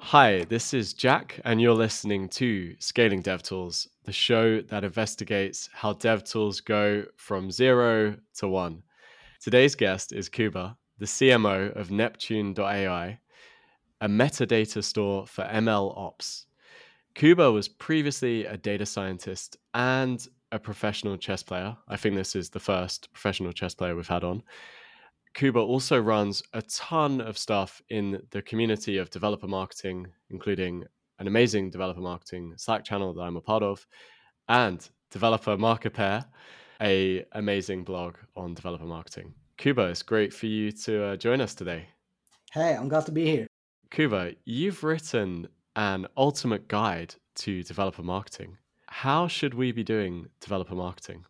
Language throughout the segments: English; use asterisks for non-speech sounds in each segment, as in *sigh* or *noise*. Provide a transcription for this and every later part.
Hi, this is Jack, and you're listening to Scaling DevTools, the show that investigates how DevTools go from zero to one. Today's guest is Kuba, the CMO of Neptune.ai, a metadata store for ML ops. Kuba was previously a data scientist and a professional chess player. I think this is the first professional chess player we've had on. Kuba also runs a ton of stuff in the community of developer marketing, including an amazing developer marketing Slack channel that I'm a part of, and Developer Markepear, a amazing blog on developer marketing. Kuba, it's great for you to uh, join us today. Hey, I'm glad to be here. Kuba, you've written an ultimate guide to developer marketing. How should we be doing developer marketing?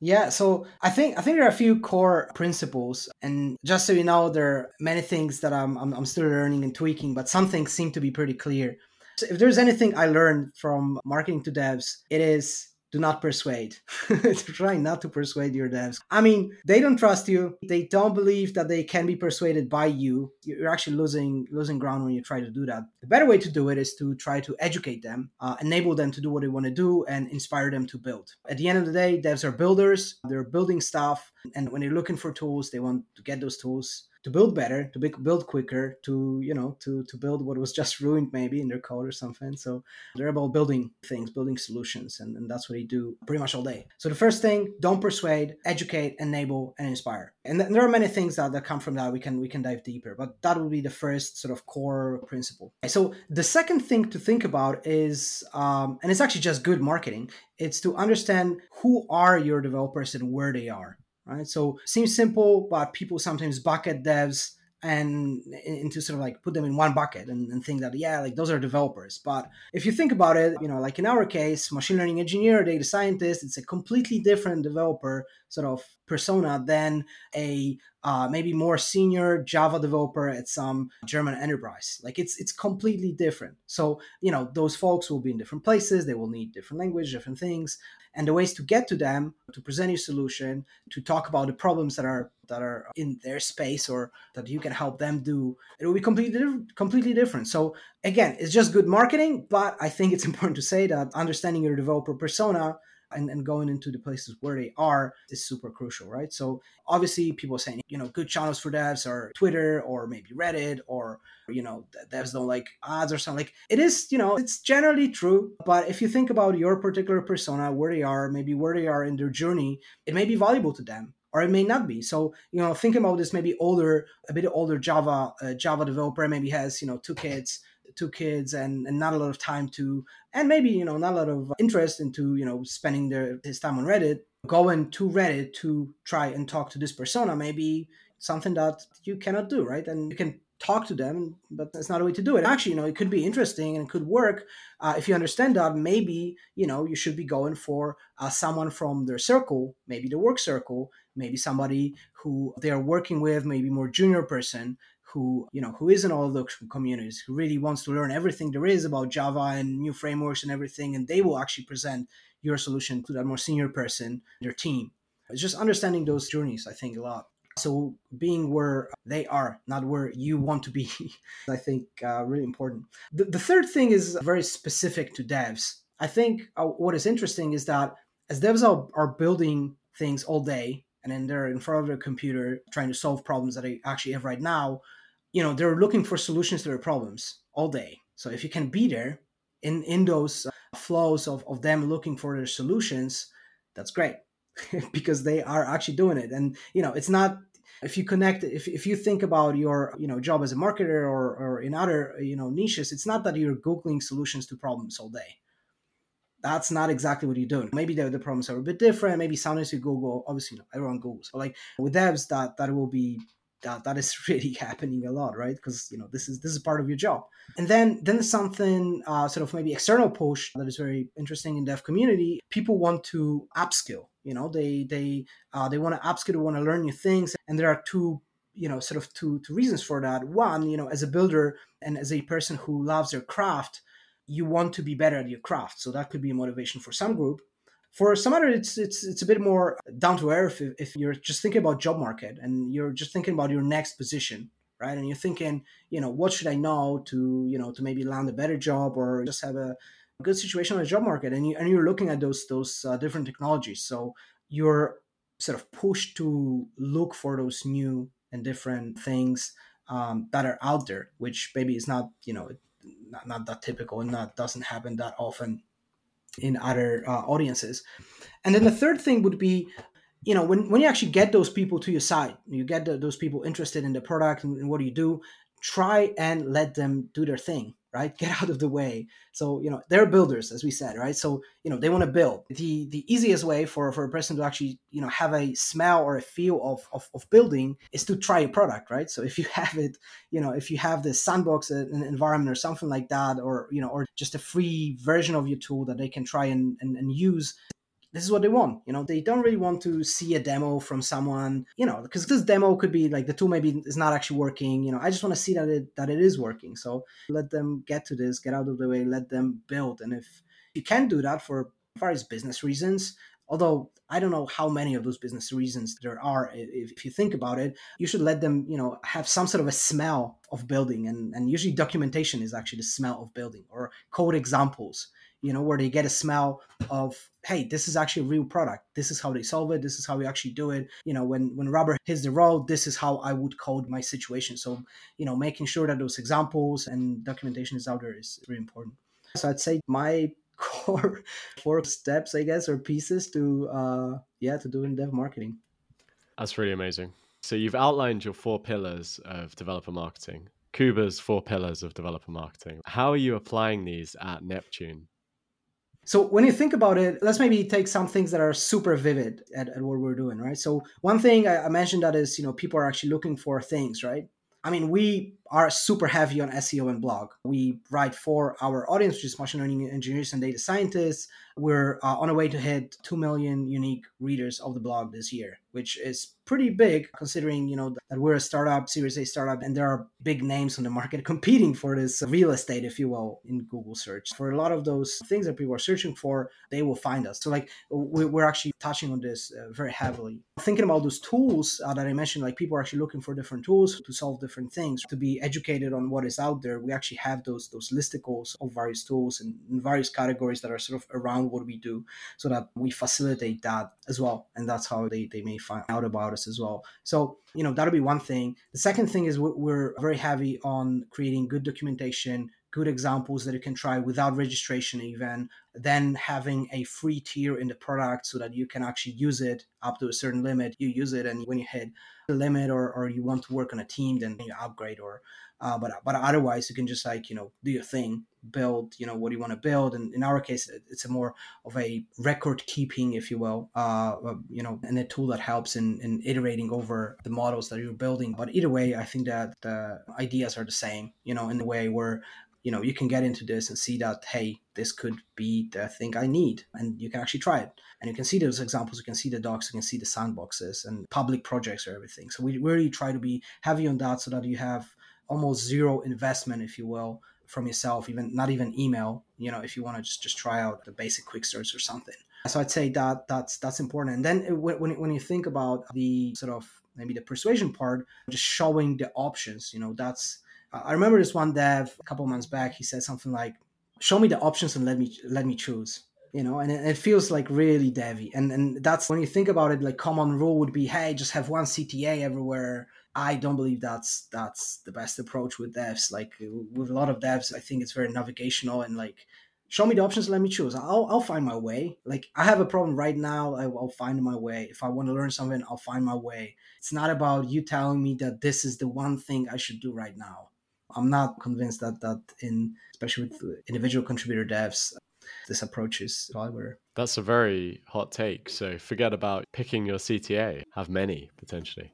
Yeah, so I think I think there are a few core principles, and just so you know, there are many things that I'm I'm, I'm still learning and tweaking, but some things seem to be pretty clear. So if there's anything I learned from marketing to devs, it is do not persuade. *laughs* Try not to persuade your devs. I mean, they don't trust you. They don't believe that they can be persuaded by you. You're actually losing losing ground when you try to do that. The better way to do it is to try to educate them, uh, enable them to do what they want to do, and inspire them to build. At the end of the day, devs are builders. They're building stuff, and when they're looking for tools, they want to get those tools to build better, to build quicker, to you know, to to build what was just *laughs* ruined maybe in their code or something. So they're about building things, building solutions, and, and that's what they do pretty much all day. So the first thing, don't persuade, educate, enable, and inspire. And th- there are many things that, that come from that. We can we can dive deeper, but that would be the first sort of core principle. So the second thing to think about is, um, and it's actually just good marketing. It's to understand who are your developers and where they are right? So seems simple, but people sometimes bucket devs and into sort of like put them in one bucket and, and, think that yeah like those are developers but if you think about it you know like in our case machine learning engineer data scientist it's a completely different developer sort of persona than a uh, maybe more senior java developer at some german enterprise. Like it's it's completely different. So you know those folks will be in different places they will need different language different things and the ways to get to them to present your solution to talk about the problems that are that are in their space or that you can help them do it will be completely completely different. So again it's just good marketing but i think it's *laughs* important to say that understanding your developer persona and, and going into the places where they are is super crucial, right? So obviously people saying, you know, good channels for devs are Twitter or maybe Reddit or, you know, devs don't like ads or something. Like it is, you know, it's generally true. But if you think about your particular persona, where they are, maybe where they are in their journey, it may be valuable to them or it may not be. So you know, think about this maybe older, a bit older Java uh, Java developer maybe has you know two kids, two kids and, and not a lot of time to and maybe you know not a lot of interest into you know spending their his time on reddit going to reddit to try and talk to this persona. Maybe something that you cannot do right? And you can talk to them but that's not a way to do it. Actually you know it could be interesting and it could work uh, if you understand that maybe you know you should be going for uh, someone from their circle maybe the work circle maybe somebody who they're working with maybe more junior person who you know who is in all those communities who really wants to learn everything there is about java and new frameworks and everything and they will actually present your solution to that more senior person their team. It's just understanding those journeys i think a lot. So being where they are not where you want to be *laughs* i think uh, really important. The, the, third thing is very specific to devs. I think uh, what is interesting is that as devs are, are building things all day and then they're in front of their computer trying to solve problems that they actually have right now you know they're looking for solutions to their problems all day. So if you can be there in in those uh, flows of, of them looking for their solutions that's great *laughs* because they are actually doing it. And you know it's not if you connect if, if you think about your you know job as a marketer or, or in other you know niches it's not that you're googling solutions to problems all day. That's not exactly what you're doing maybe the, the problems are a bit different. Maybe sometimes you google obviously you know, everyone googles. But like with devs that that will be that that is *laughs* really happening a lot right? Because you know this is this is part of your job. And then then something uh, sort of maybe external push that is very interesting in dev community people want to upskill you know? They they uh, they want to upskill they want to learn new things and there are two you know sort of two two reasons for that. One you know as a builder and as a person who loves their craft you want to be better at your craft. So that could be a motivation for some group for some other, it's it's it's a bit more down to earth if, if you're just thinking about job market and you're just thinking about your next position. right? And you're thinking, you know, what should I know to, you know, to maybe land a better job or just have a good situation on the job market? And you and you're looking at those those uh, different technologies, so you're sort of pushed to look for those new and different things um, that are out there, which maybe is not, you know, not, not that typical and that doesn't happen that often in other uh, audiences. And then the third thing would be, you know, when, when you actually get those people to your side, you get the, those people interested in the product and, and what do you do, try and let them do their thing right? Get out of the way. So you know they're builders as we said right? So you know they want to build. The the easiest way for for a person to actually you know have a smell or a feel of, of, of building is to try a product right? So if you *laughs* have it you know if you have the sandbox an environment or something like that or you know or just a free version of your tool that they can try and, and, and use this is what they want you know they don't really want to see a demo from someone you know because this demo could be like the tool maybe is not actually working you know i just want to see that it that it is working. So let them get to this get out of the way let them build. And if you can do that for various business reasons although i don't know how many of those business reasons there are if, if, you think about it you should let them you know have some sort of a smell of building. And, and usually documentation is actually the smell of building or code examples you know, where they get a smell of, hey, this is actually a real product. This is how they solve it. This is how we actually do it. You know, when when rubber hits the road, this is how I would code my situation. So, you know, making sure that those examples and documentation is out there is really important. So I'd say my *laughs* core four steps, I guess, or pieces to uh yeah, to doing dev marketing. That's really amazing. So you've outlined your four pillars of developer marketing. Kuba's four pillars of developer marketing. How are you applying these at Neptune? So when you think about it, let's maybe take some things that are super vivid at, at what we're doing, right? So one thing I, I mentioned that is, you know, people are actually looking for things, right? I mean, we are super heavy on SEO and blog. We write for our audience, which is machine learning engineers and data scientists. We're uh, on a way to hit 2 million unique readers of the blog this year, which is pretty big considering, you know, that we're a startup, Series A startup, and there are big names on the market *laughs* competing for this real estate, if you will, in Google search. For a lot of those things that people are searching for, they will find us. So like we're actually touching on this uh, very heavily. Thinking about those tools uh, that I mentioned, like people are actually looking for different tools to solve different things, to be educated on what is out there. We actually have those those listicles of various tools and various categories that are sort of around what we do so that we facilitate that as well. And that's how they, they may find out about us as well. So, you know, that'll be one thing. The second thing is we're very heavy on creating good documentation, good examples that you can try without registration even then having a free tier in the product so that you can actually use it up to a certain limit you use it and when you hit limit or, or you want to work on a team then you upgrade or uh, but but otherwise you can just like you know do your thing build you know what you want to build and in our case it's a more of a record keeping if you will uh, you know and a tool that helps in, in iterating over the models that you're building but either way i think that the ideas are the same you know in the way where you know you can get into this and see that hey this could be the thing i need and you can actually try it. And you can see those examples you can see the docs you can see the sandboxes and public projects or everything. So we really try to be heavy on that so that you have almost zero investment if you will from yourself even not even email you know if you want to just just try out the basic quick search or something. So i'd say that that's that's important. And then when, when you think about the sort of maybe the persuasion part just showing the options you know that's I remember this one dev a couple months back. He said something like, "Show me the options and let me let me choose." You know, and it, it feels like really devy. And and that's when you think about it. Like common rule would be, "Hey, just have one CTA everywhere." I don't believe that's that's the best approach with devs. Like with a lot of devs, I think it's very navigational and like show me the options let me choose I'll, I'll find my way like i have a problem right now i'll find my way if i want to learn something i'll find my way it's not about you telling me that this is the one thing i should do right now I'm not convinced that that in especially with individual contributor devs, this approach is better. That's a very hot take. So forget about picking your CTA. Have many potentially.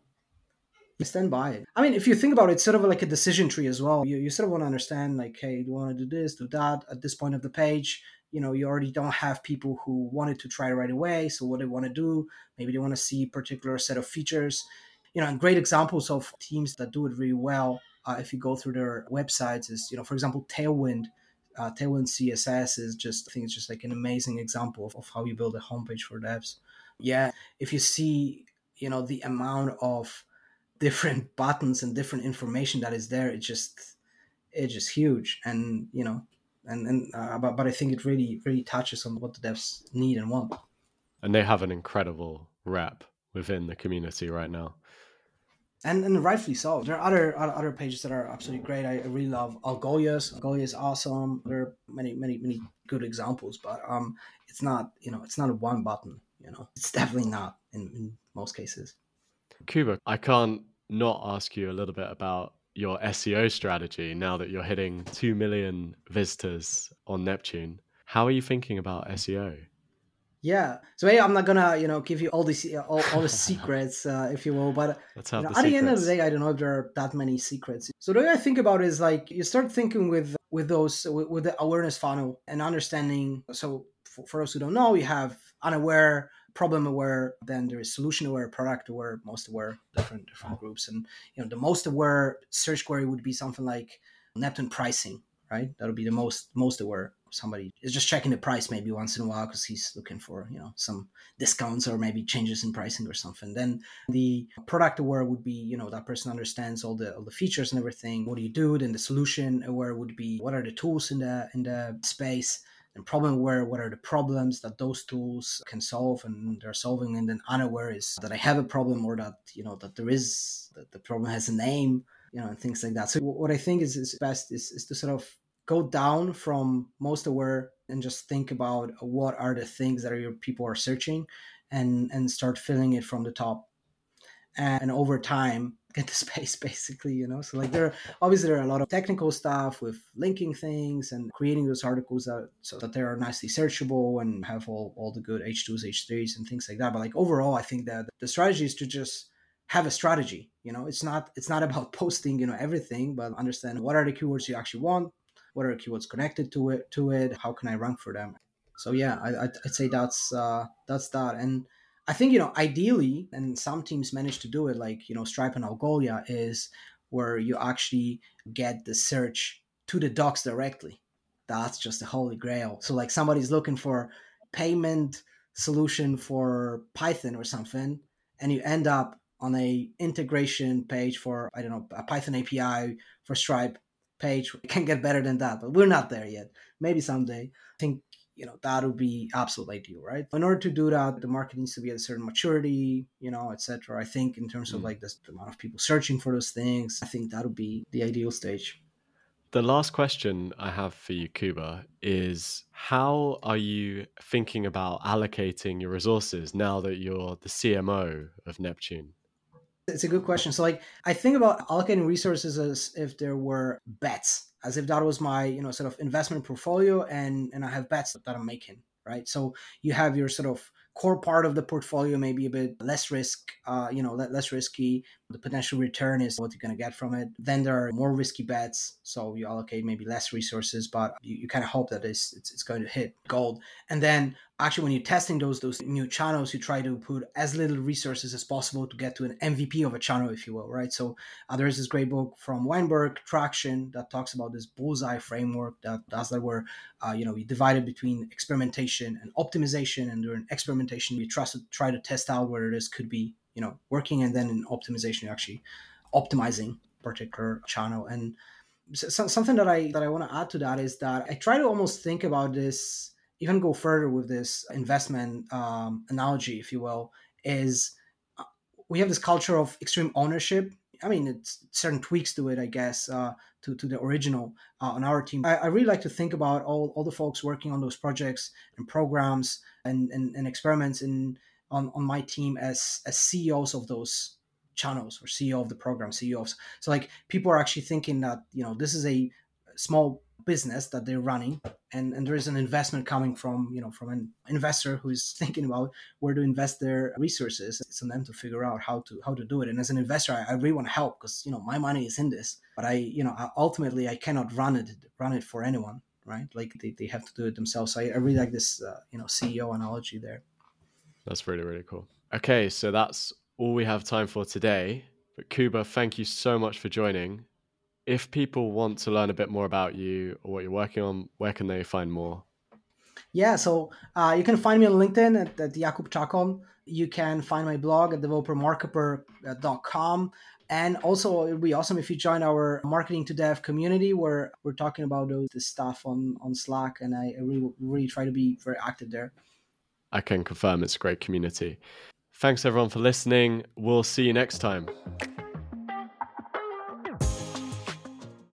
You stand by it. I mean, if you think about it, it's sort of like a decision tree as well. You, you sort of want to understand, like, hey, do you want to do this, do that at this point of the page? You know, you already don't have people who wanted to try right away. So what they want to do, maybe they want to see particular set of features. You know, and great examples of teams that do it really well uh, if you go through their websites is you know for example tailwind uh, tailwind css is just i think it's just like an amazing example of, of how you build a homepage for devs. Yeah if you see you know the amount of *laughs* different buttons and different information that is there it's just it's just huge. And you know and and uh, but, but i think it really really touches on what the devs need and want. And they have an incredible rep within the community right now and and rightfully so. There are other other pages that are absolutely great. I really love Algolia's. Algolia is awesome. There are many many many good examples, but um, it's not you know it's not a one button. You know, it's definitely not in, in most cases. Kuba, I can't not ask you a little bit about your SEO strategy now that you're hitting two million visitors on Neptune. How are you thinking about SEO? Yeah. So hey, I'm not gonna you know give you all the all, all the secrets, *laughs* uh, if you will, but you know, at the end of the day, I don't know if there are that many secrets. So the way I think about it is like you start thinking with with those with, with the awareness funnel and understanding. So for, for those who don't know, you have unaware, problem aware, then there is solution aware, product aware, most aware, different different groups, and you know the most aware search query would be something like Neptune pricing, right? That would be the most most aware somebody is just checking the price maybe once in a while because he's looking for you know some discounts or maybe changes in pricing or something. Then the product aware would be you know that person understands all the all the features and everything. What do you do? Then the solution aware would be what are the tools in the in the space? And problem aware what are the problems that those tools can solve and they're solving? And then unaware is that i have a problem or that you know that there is that the problem has a name you know and things like that. So what i think is, is best is, is to sort of go down from most aware and just think about what are the things that your people are searching and and start filling it from the top. And over time *laughs* get the space basically you know? So like there obviously there are a lot of technical stuff with linking things and creating those articles that, so that they are nicely searchable and have all, all the good h2s h3s and things like that. But like overall i think that the strategy is to just have a strategy you know? It's not it's not *laughs* about posting you know everything but understand what are the keywords you actually want what are keywords connected to it to it how can i rank for them? So yeah I, i'd say that's uh, that's that. And i think you know ideally and some teams manage to do it like you know stripe and algolia is where you actually get the search to the docs directly. That's just the holy grail. So like somebody's looking for payment solution for python or something and you end up on a integration page for i don't know a python api for stripe page can get better than that, but we're not there yet. Maybe someday. I think you know that would be absolutely ideal, right? In order to do that, the market needs to be at a certain maturity, you know, etc. I think in terms of mm. like the amount of people searching for those things, I think that would be the ideal stage. The last question I have for you, Kuba, is how are you thinking about allocating your resources now that you're the CMO of Neptune? It's a good question. So like I think about allocating resources as if there were bets, as if that was my, you know, sort of investment portfolio and and I have bets that I'm making, right? So you have your sort of core part of the portfolio maybe a bit less risk, uh, you know, less risky. The potential return is what you're to get from it. Then there are more risky bets, so you allocate maybe less resources, but you, you kind of hope that it's, it's, it's going to hit gold. And then actually when you're testing those those new channels you try to put as little resources as possible to get to an mvp of a channel if you will right? So uh, there's this great book from weinberg traction that talks about this bullseye framework that does that where uh, you know you divide it between experimentation and optimization and during experimentation you try to try to test out whether this could be you know working and then in optimization you're actually optimizing particular channel. And so, something that i that i want to add to that is that i try to almost think about this even go further with this investment um, analogy, if you will, is uh, we have this culture of extreme ownership. I mean, it's certain tweaks to it, I guess, uh, to, to the original uh, on our team. I, I, really like to think about all, all the folks working on those projects and programs and, and, and experiments in on, on my team as, as CEOs of those channels or CEO of the program, CEOs. So like people are actually thinking that, you know, this is a small business that they're running and and there is an investment coming from you know from an investor who is *laughs* thinking about where to invest their resources. It's on them to figure out how to how to do it. And as an investor i, I really want to help because you know my money is in this but i you know ultimately i cannot run it run it for anyone right? Like they, they have to do it themselves. So I, I really like this uh, you know ceo analogy there. That's really really cool. Okay so that's all we have time for today. But kuba thank you so much for joining if people want to learn a bit more about you or what you're working on, where can they find more? Yeah, so uh, you can find me on LinkedIn at, at Jakub Czakon. You can find my blog at developermarkepear.com. And also, it would be awesome if you join our marketing to dev community where we're talking about those this stuff on on Slack, and I really really try to be very active there. I can confirm it's a great community. Thanks everyone for listening. We'll see you next time.